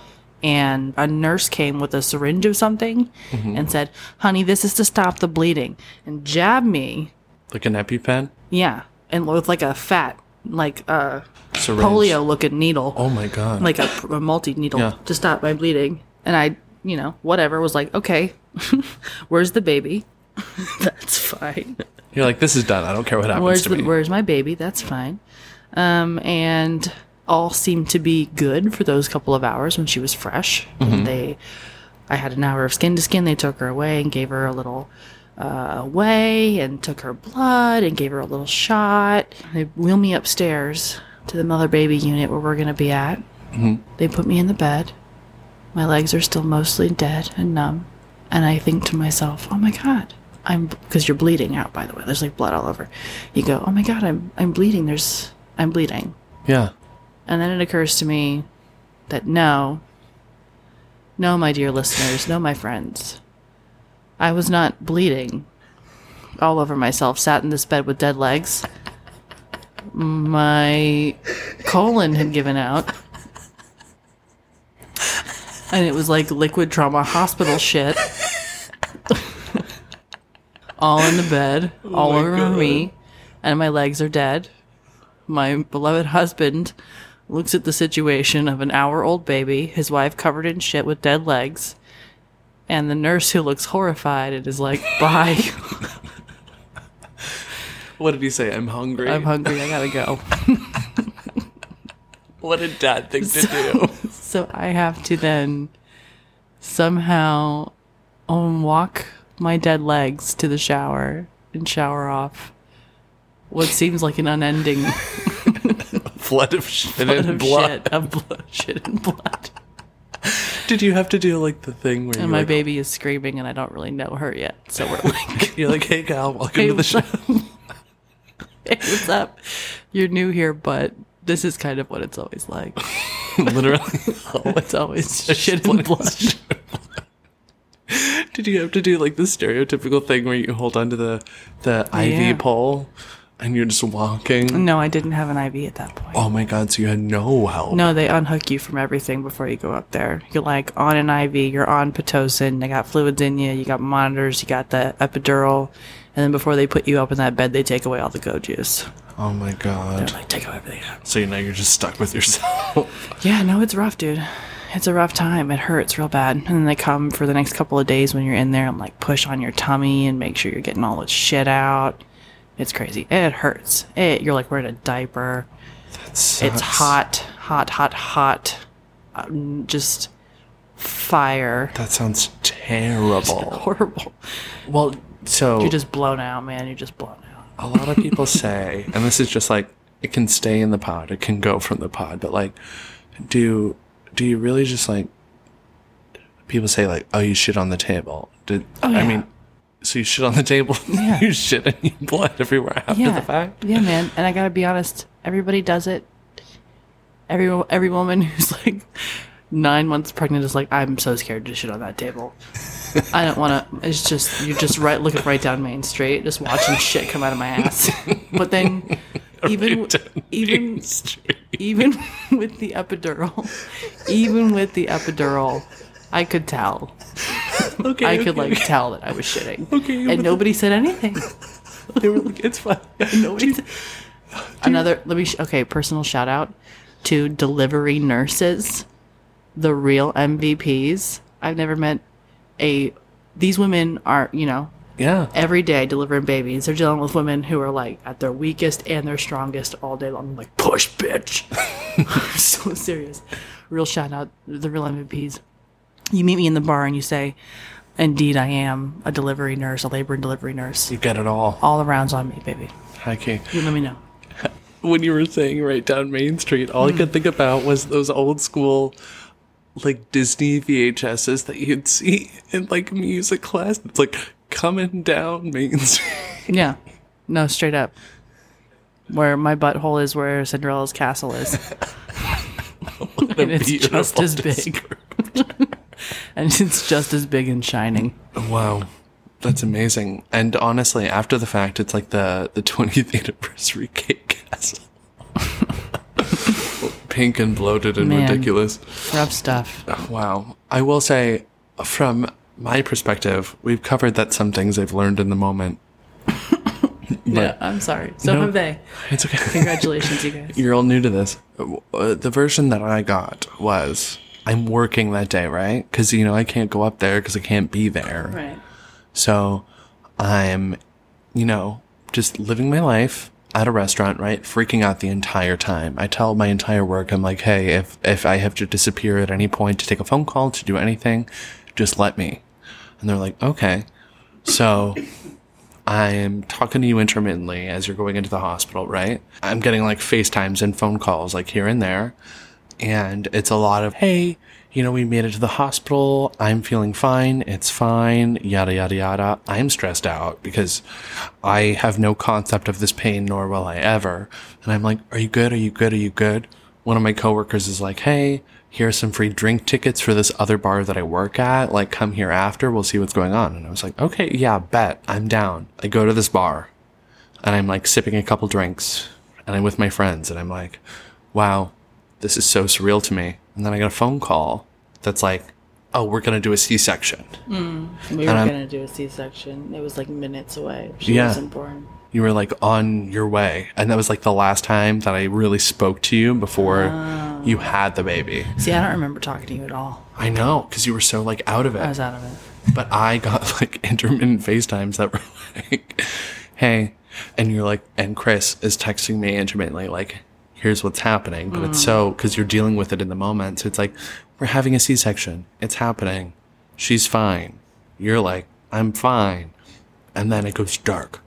And a nurse came with a syringe of something Mm-hmm. and said, Honey, this is to stop the bleeding. And jabbed me. Like an EpiPen? Yeah. And with like a fat, like a Syringe. polio looking needle. Oh my God. Like a, a multi needle Yeah. to stop my bleeding. And I, you know, whatever, was like, Okay, where's the baby? That's fine. you're like, this is done. I don't care what happens where's to the, me. where's my baby that's fine um and all seemed to be good for those couple of hours when she was fresh. Mm-hmm. they i had an hour of skin to skin. They took her away and gave her a little uh, away and took her blood and gave her a little shot. They wheel me upstairs to the mother baby unit where we're going to be at. Mm-hmm. they put me in the bed. My legs are still mostly dead and numb. And i think to myself oh my god i'm because you're bleeding out by the way. There's like blood all over. You go oh my god i'm i'm bleeding. There's i'm bleeding. Yeah. And then it occurs to me that no no my dear listeners no my friends. I was not bleeding all over myself sat in this bed with dead legs. My colon had given out. And it was like liquid trauma hospital shit. All in the bed oh all my over God. me and my legs are dead. My beloved husband looks at the situation of an hour old baby, his wife covered in shit with dead legs, and the nurse who looks horrified and is like, Bye, What did he say? I'm hungry. I'm hungry, I gotta go. what a dad thing to do. So I have to then somehow um, walk my dead legs to the shower and shower off what seems like an unending Flood of shit flood and of blood. shit, of blood, shit and blood. Did you have to do like the thing where And my like, baby is screaming, and I don't really know her yet. So we're like, you're like, hey Cal, welcome Hey, to the show. hey, what's up? You're new here, but this is kind of what it's always like. Literally. It's always shit and blood. Did you have to do like the stereotypical thing where you hold onto the the Yeah. IV pole and you're just walking? No, I didn't have an IV at that point. Oh my god, so you had no help. No, they unhook you from everything before you go up there. You're like on an IV, you're on Pitocin, they got fluids in you, you got monitors, you got the epidural, and then before they put you up in that bed, they take away all the go juice. Oh my god. They're like, take away everything. So you know you're just stuck with yourself. Yeah, no, it's rough, dude. It's a rough time. It hurts real bad. And then they come for the next couple of days when you're in there and like push on your tummy and make sure you're getting all the shit out. It's crazy. It hurts. It, you're like wearing a diaper. It's It's hot, hot, hot, hot. Um, just fire. That sounds terrible. Horrible. well, so You're just blown out, man. You're just blown out. a lot of people say, and this is just like it can stay in the pod, it can go from the pod, but like, do do you really just like? People say like, "Oh, you shit on the table." Did I yeah. mean? So you shit on the table, Yeah. you shit and you blood everywhere after yeah. the fact. Yeah, man. And I gotta be honest, everybody does it. Every every woman who's like nine months pregnant is like, I'm so scared to shit on that table. I don't want to. It's just you're just right looking right down Main Street, just watching shit come out of my ass. But then, even even even with the epidural, even with the epidural, I could tell. okay, I could okay. like tell that I was shitting. Okay, and nobody said anything. they were like, "It's fine." Nobody. Said, Another, let me, sh- okay, personal shout out to delivery nurses, the real MVPs. I've never met a, these women are, you know, Yeah. every day delivering babies. They're dealing with women who are like at their weakest and their strongest all day long. I'm like, push, bitch. so serious. Real shout out, the real MVPs. You meet me in the bar and you say, Indeed, I am a delivery nurse, a labor and delivery nurse. You get it all. All around's on me, baby. Hi, Kay. You let me know. when you were saying right down Main Street, all I hmm. could think about was those old school like Disney VHSs that you'd see in like music class. It's like coming down Main Street. Yeah. No, straight up. Where my butthole is where Cinderella's castle is. and it's just as big. And it's just as big and shining. Wow. That's amazing. And honestly, after the fact, it's like the, the 20th anniversary cake castle. Pink and bloated and Man. ridiculous. Rough stuff. Wow. I will say, from my perspective, we've covered that some things I've learned in the moment. Yeah, I'm sorry. So No. have they. It's okay. Congratulations, you guys. You're all new to this. Uh, The version that I got was I'm working that day, right? Because, you know, I can't go up there because I can't be there. Right. So I'm, you know, just living my life at a restaurant, right? Freaking out the entire time. I tell my entire work, I'm like, hey, if, if I have to disappear at any point to take a phone call, to do anything, just let me. And they're like, okay. So I'm talking to you intermittently as you're going into the hospital, right? I'm getting like FaceTimes and phone calls like here and there. And it's a lot of, hey, you know, we made it to the hospital. I'm feeling fine. It's fine. Yada, yada, yada. I'm stressed out because I have no concept of this pain, nor will I ever. And I'm like, are you good? Are you good? Are you good? One of my coworkers is like, hey, here's some free drink tickets for this other bar that I work at. Like, come here after. We'll see what's going on. And I was like, okay, yeah, bet. I'm down. I go to this bar and I'm like sipping a couple drinks and I'm with my friends and I'm like, wow, this is so surreal to me. And then I get a phone call that's like, oh, we're going to do a C section. Hmm, we were going to do a C section. It was like minutes away. She Yeah. wasn't born. You were like on your way. And that was like the last time that I really spoke to you before oh. you had the baby. See, I don't remember talking to you at all. I know, because you were so like out of it. I was out of it. but I got like intermittent FaceTimes that were like, hey, and you're like, and Chris is texting me intermittently, like, here's what's happening. But it's mm. so, because you're dealing with it in the moment. So it's like, we're having a C section. It's happening. She's fine. You're like, I'm fine. And then it goes dark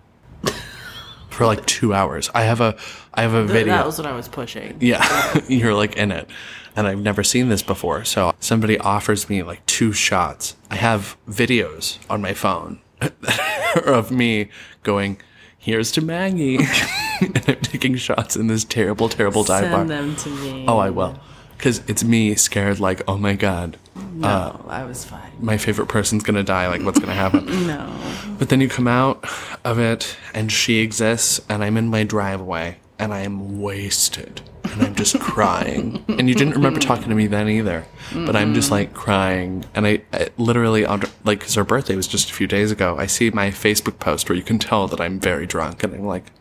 for like two hours. I have a, I have a Th- video. That was what I was pushing. Yeah, you're like in it. And I've never seen this before. So somebody offers me like two shots. I have videos on my phone of me going, here's to Maggie. and I'm taking shots in this terrible, terrible dive Send bar. them to me. Oh, I will. Because it's me scared, like, oh my God, No, uh, I was fine. my favorite person's gonna die. Like, what's gonna happen? No. But then you come out of it and she exists and I'm in my driveway and I am wasted and I'm just crying. And you didn't remember talking to me then either. But I'm just like crying and I, I literally like cuz her birthday was just a few days ago. I see my Facebook post where you can tell that I'm very drunk and I'm like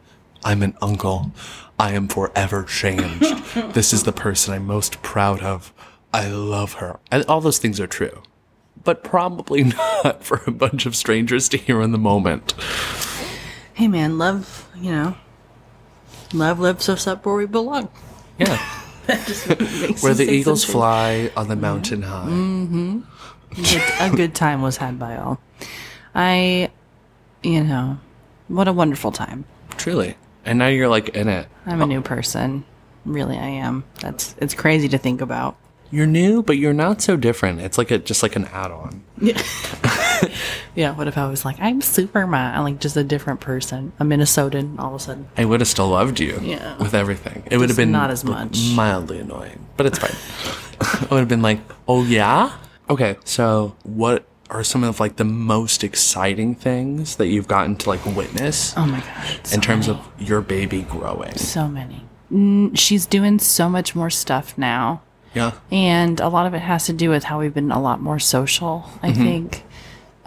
I'm an uncle. I am forever changed. this is the person I'm most proud of. I love her. And all those things are true but probably not for a bunch of strangers to hear in the moment. Hey, man, love, you know, love lifts us up where we belong. Yeah. Where the eagles something. fly on the mountain mm-hmm. high. Mm-hmm. Good- a good time was had by all. I, you know, what a wonderful time. Truly. And now you're like in it. I'm a new person. Really, I am. That's it's crazy to think about. You're new, but you're not so different. It's like a just like an add-on. Yeah. Yeah, what if I was like, I'm Superman, I'm like just a different person, a Minnesotan, all of a sudden. I would have still loved you. Yeah. With everything. It would have been not as much. mildly annoying, but it's fine. I would have been like, "Oh yeah?" Okay, so what are some of like the most exciting things that you've gotten to like witness Oh my god. so in terms many. of your baby growing? so many. Mm, she's doing so much more stuff now. Yeah. and a lot of it has to do with how we've been a lot more social i think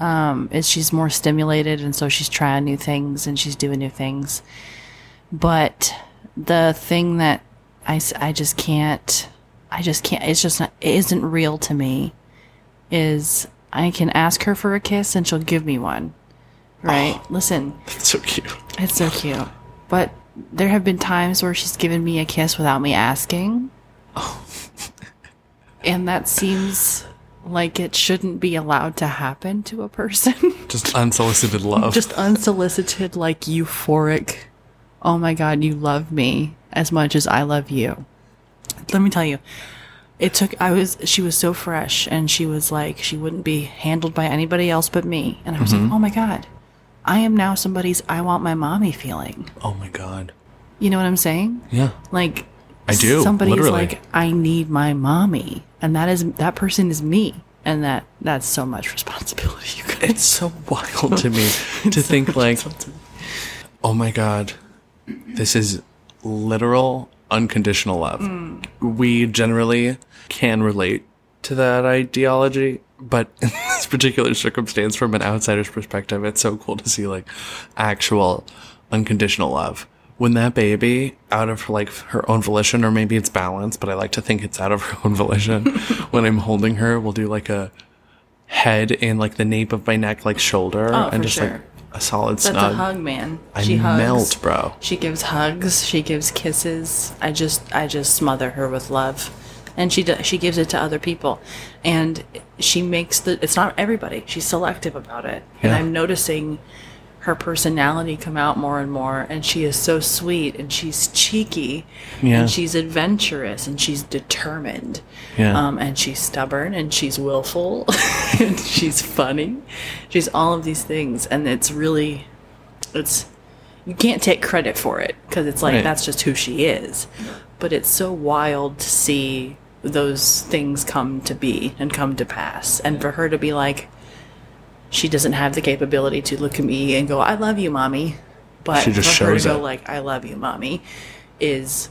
um is she's more stimulated and so she's trying new things and she's doing new things but the thing that i, I just can't, I just can't, it's just not, it isn't real to me is I can ask her for a kiss and she'll give me one. Right? Listen, It's so cute. it's so cute. But there have been times where she's given me a kiss without me asking. oh. and that seems like it shouldn't be allowed to happen to a person. Just unsolicited love. Just unsolicited, like euphoric. Oh my god, you love me as much as I love you. Let me tell you, it took, I was, she was so fresh and she was like, she wouldn't be handled by anybody else but me. And I was like, mm-hmm. oh my god, I am now somebody's I want my mommy feeling. oh my god. You know what I'm saying? Yeah. Like I do, Somebody's literally. like, I need my mommy, and that is that person is me, and that that's so much responsibility. You guys. It's so wild to me to think like, oh my god, this is literal unconditional love. Mm. We generally can relate to that ideology, but in this particular circumstance, from an outsider's perspective, it's so cool to see like actual unconditional love. When that baby, out of like her own volition, or maybe it's balanced, but I like to think it's out of her own volition. when I'm holding her, we'll do like a head in like the nape of my neck, like shoulder, Oh, and just sure. like a solid That's snug. a hug, man. I she hugs. melt, bro. She gives hugs. She gives kisses. I just, I just smother her with love, and she does, she gives it to other people, and she makes the. It's not everybody. She's selective about it, and I'm noticing her personality come out more and more. And she is so sweet, and she's cheeky, Yeah. and she's adventurous, and she's determined, Yeah. um, and she's stubborn, and she's willful, and she's funny. She's all of these things, and it's really it's you can't take credit for it because it's like Right. that's just who she is but it's so wild to see those things come to be and come to pass and for her to be like she doesn't have the capability to look at me and go i love you mommy but She just for her to go it. like i love you mommy is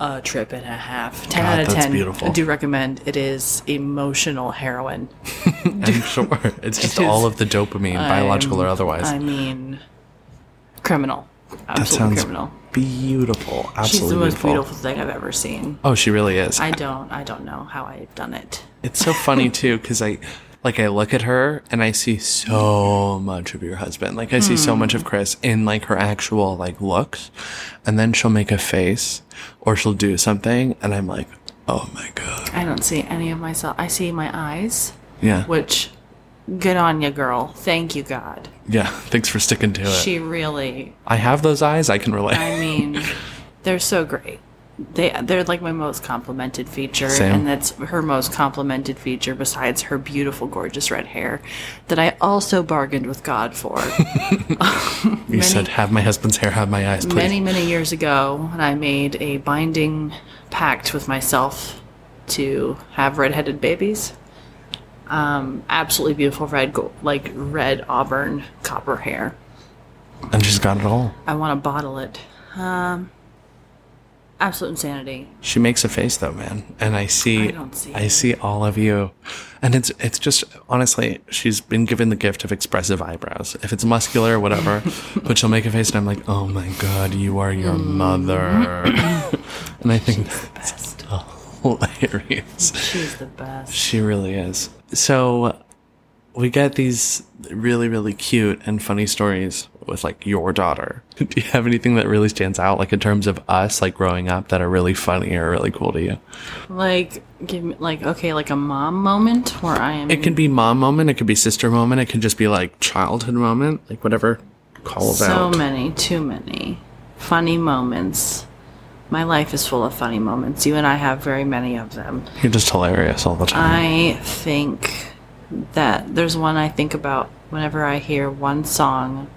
a trip and a half 10 God, out of that's 10 beautiful. i do recommend it is emotional heroin I'm sure it's just all of the dopamine, biological or otherwise. i mean criminal that sounds criminal beautiful. Absolutely She's the most beautiful. beautiful thing I've ever seen. Oh, she really is. I don't I don't know how I've done it. It's so funny too because I like I look at her and I see so much of your husband. Like I see so hmm. much of Chris in like her actual like looks, and then she'll make a face or she'll do something, and I'm like, oh my god, I don't see any of myself. I see my eyes, yeah, which good on you, girl. Thank you, God. yeah. Thanks for sticking to it. She really I have those eyes. I can relate. I mean, they're so great. They they're like my most complimented feature, Same. and that's her most complimented feature besides her beautiful, gorgeous red hair that I also bargained with God for. you said, "Have my husband's hair, have my eyes, please." many many years ago when i made a binding pact with myself to have redheaded babies um absolutely beautiful red gold like red auburn copper hair and she's got it all. i want to bottle it um absolute insanity. She makes a face though, man, and I see, I see I see all of you, and it's it's just honestly, she's been given the gift of expressive eyebrows. If it's muscular or whatever, but she'll make a face, and I'm like, oh my god, you are your mother, mm-hmm. and I think that's best. hilarious. she's the best. She really is. So we get these really, really cute and funny stories with like your daughter. Do you have anything that really stands out, like in terms of us, like growing up, that are really funny or really cool to you? like give me like okay like a mom moment where i am It can be mom moment, it could be sister moment, it could just be like childhood moment, like whatever calls so out. So many too many funny moments my life is full of funny moments you and i have very many of them You're just hilarious all the time. I think that there's one I think about whenever I hear one song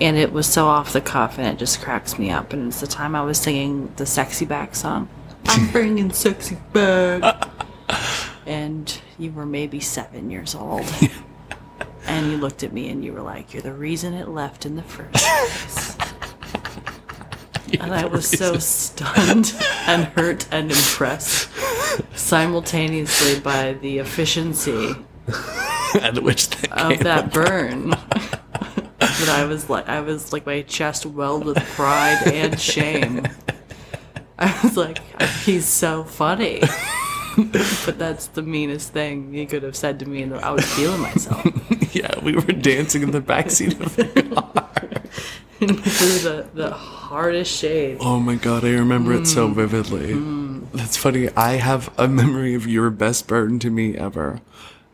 and it was so off the cuff and it just cracks me up. And it's the time I was singing the Sexy Back song. I'm bringing sexy back. and you were maybe seven years old. and you looked at me and you were like, You're the reason it left in the first place. and I was so stunned and hurt and impressed simultaneously by the efficiency At which that of that burn. But I was like, I was like, my chest welled with pride and shame. I was like, he's so funny. but that's the meanest thing he could have said to me, and I was feeling myself yeah, we were dancing in the backseat of the car. through the, the hardest shade. Oh my god, I remember it so mm. vividly. Mm. That's funny. I have a memory of your best burden to me ever.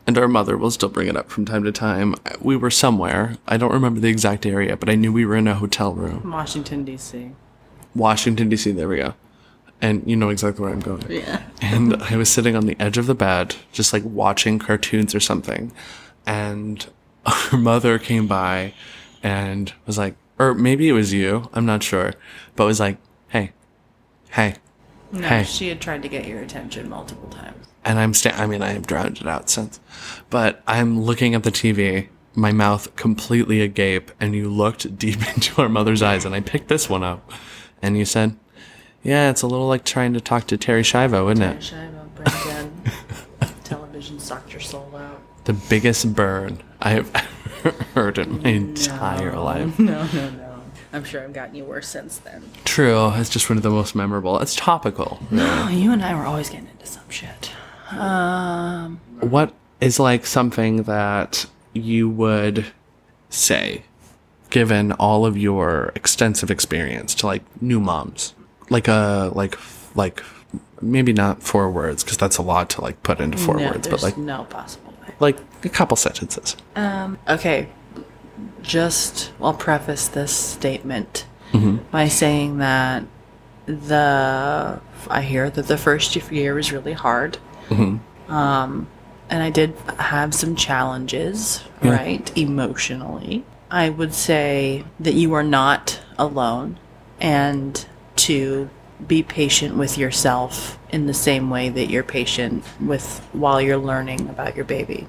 And our mother will still bring it up from time to time. We were somewhere. I don't remember the exact area, but I knew we were in a hotel room. Washington D.C. Washington, D.C., there we go. And you know exactly where I'm going. Yeah. and I was sitting on the edge of the bed, just like watching cartoons or something. And our mother came by and was like, or maybe it was you, I'm not sure, but was like, hey, hey. No, Hey. she had tried to get your attention multiple times. And I'm sta- I mean, I have drowned it out since, but I'm looking at the TV, my mouth completely agape, and you looked deep into our mother's eyes, and I picked this one up, and you said, yeah, it's a little like trying to talk to Terri Schiavo, isn't it? Brendan, television sucked your soul out. the biggest burn I have ever heard in my entire life. No, no, no. I'm sure I've gotten you worse since then. True, it's just one of the most memorable. It's topical. No. you and I were always getting into some shit. Um, What is like something that you would say, given all of your extensive experience to like new moms? Like a like like maybe not four words because that's a lot to like put into four no, words, but like no possible way. like a couple sentences. Okay, just I'll preface this statement Mm-hmm. by saying that the I hear that the first year was really hard. Mm-hmm. Um, and I did have some challenges, Yeah. right, emotionally. I would say that you are not alone, and to be patient with yourself in the same way that you're patient with while you're learning about your baby.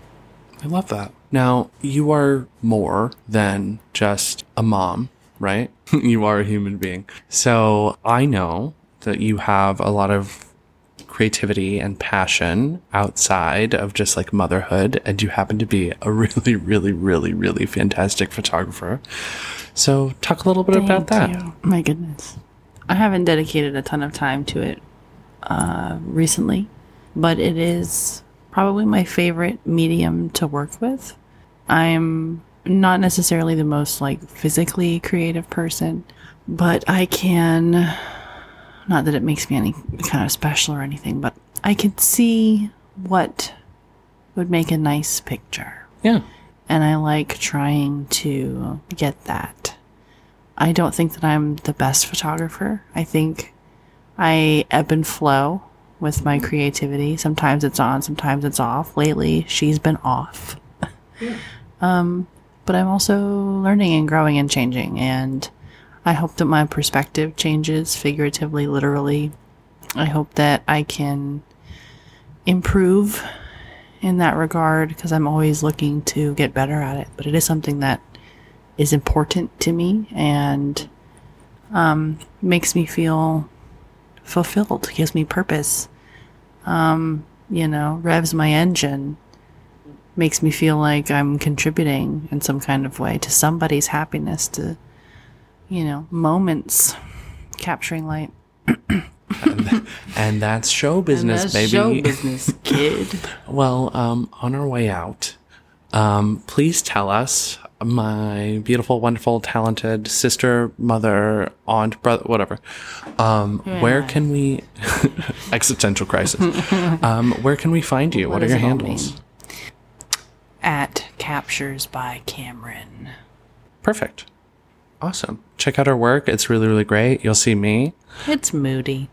I love that. Now, you are more than just a mom, right? you are a human being. So I know that you have a lot of creativity and passion outside of just like motherhood, and you happen to be a really, really, really, really fantastic photographer. So talk a little bit about that. You. My goodness. I haven't dedicated a ton of time to it uh, recently, but it is probably my favorite medium to work with. I'm not necessarily the most like physically creative person, but I can not that it makes me any kind of special or anything, but I can see what would make a nice picture Yeah. and I like trying to get that. I don't think that I'm the best photographer. I think I ebb and flow with my creativity. Sometimes it's on, sometimes it's off. Lately, she's been off. Yeah. um, but I'm also learning and growing and changing, and I hope that my perspective changes figuratively, literally. I hope that I can improve in that regard because I'm always looking to get better at it. But it is something that is important to me and um, makes me feel fulfilled, gives me purpose. Um, you know, revs my engine, makes me feel like I'm contributing in some kind of way to somebody's happiness, to, you know, moments capturing light. And that's show business, baby. show business, kid. Well, um, on our way out, um, please tell us, my beautiful, wonderful, talented sister, mother, aunt, brother, whatever. Um, where can we existential crisis? um, where can we find you? What, are your handles? mean? At Kaptures by Kameryn. Perfect. Awesome. Check out our work. It's really, really great. You'll see me. It's moody.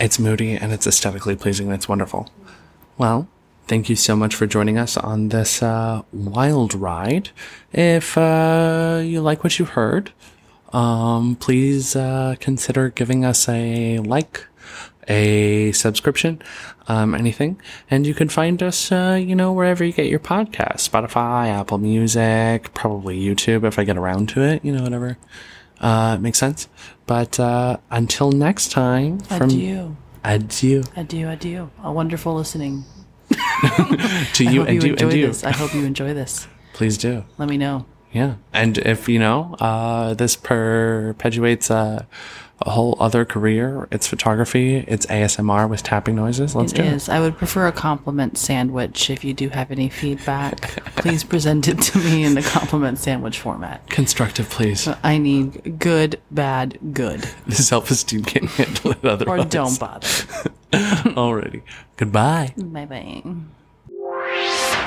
It's moody and it's aesthetically pleasing. It's wonderful. Well, thank you so much for joining us on this uh, wild ride. If uh, you like what you heard, um, please uh, consider giving us a like, a subscription, um, anything. And you can find us, uh, you know, wherever you get your podcasts Spotify, Apple Music, probably YouTube if I get around to it, you know, whatever. Uh, makes sense. But uh, until next time, from Adieu. adieu Adieu, adieu. A wonderful listening. to you I hope and you enjoy and you. this. I hope you enjoy this. Please do. Let me know. Yeah. And if, you know, uh, this perpetuates uh, a whole other career, it's photography, it's ASMR with tapping noises, let's It do it. is. I would prefer a compliment sandwich. If you do have any feedback, please present it to me in the compliment sandwich format. Constructive, please. I need good, bad, good. The self esteem can't handle it Or don't bother. Alrighty. Goodbye. Bye bye.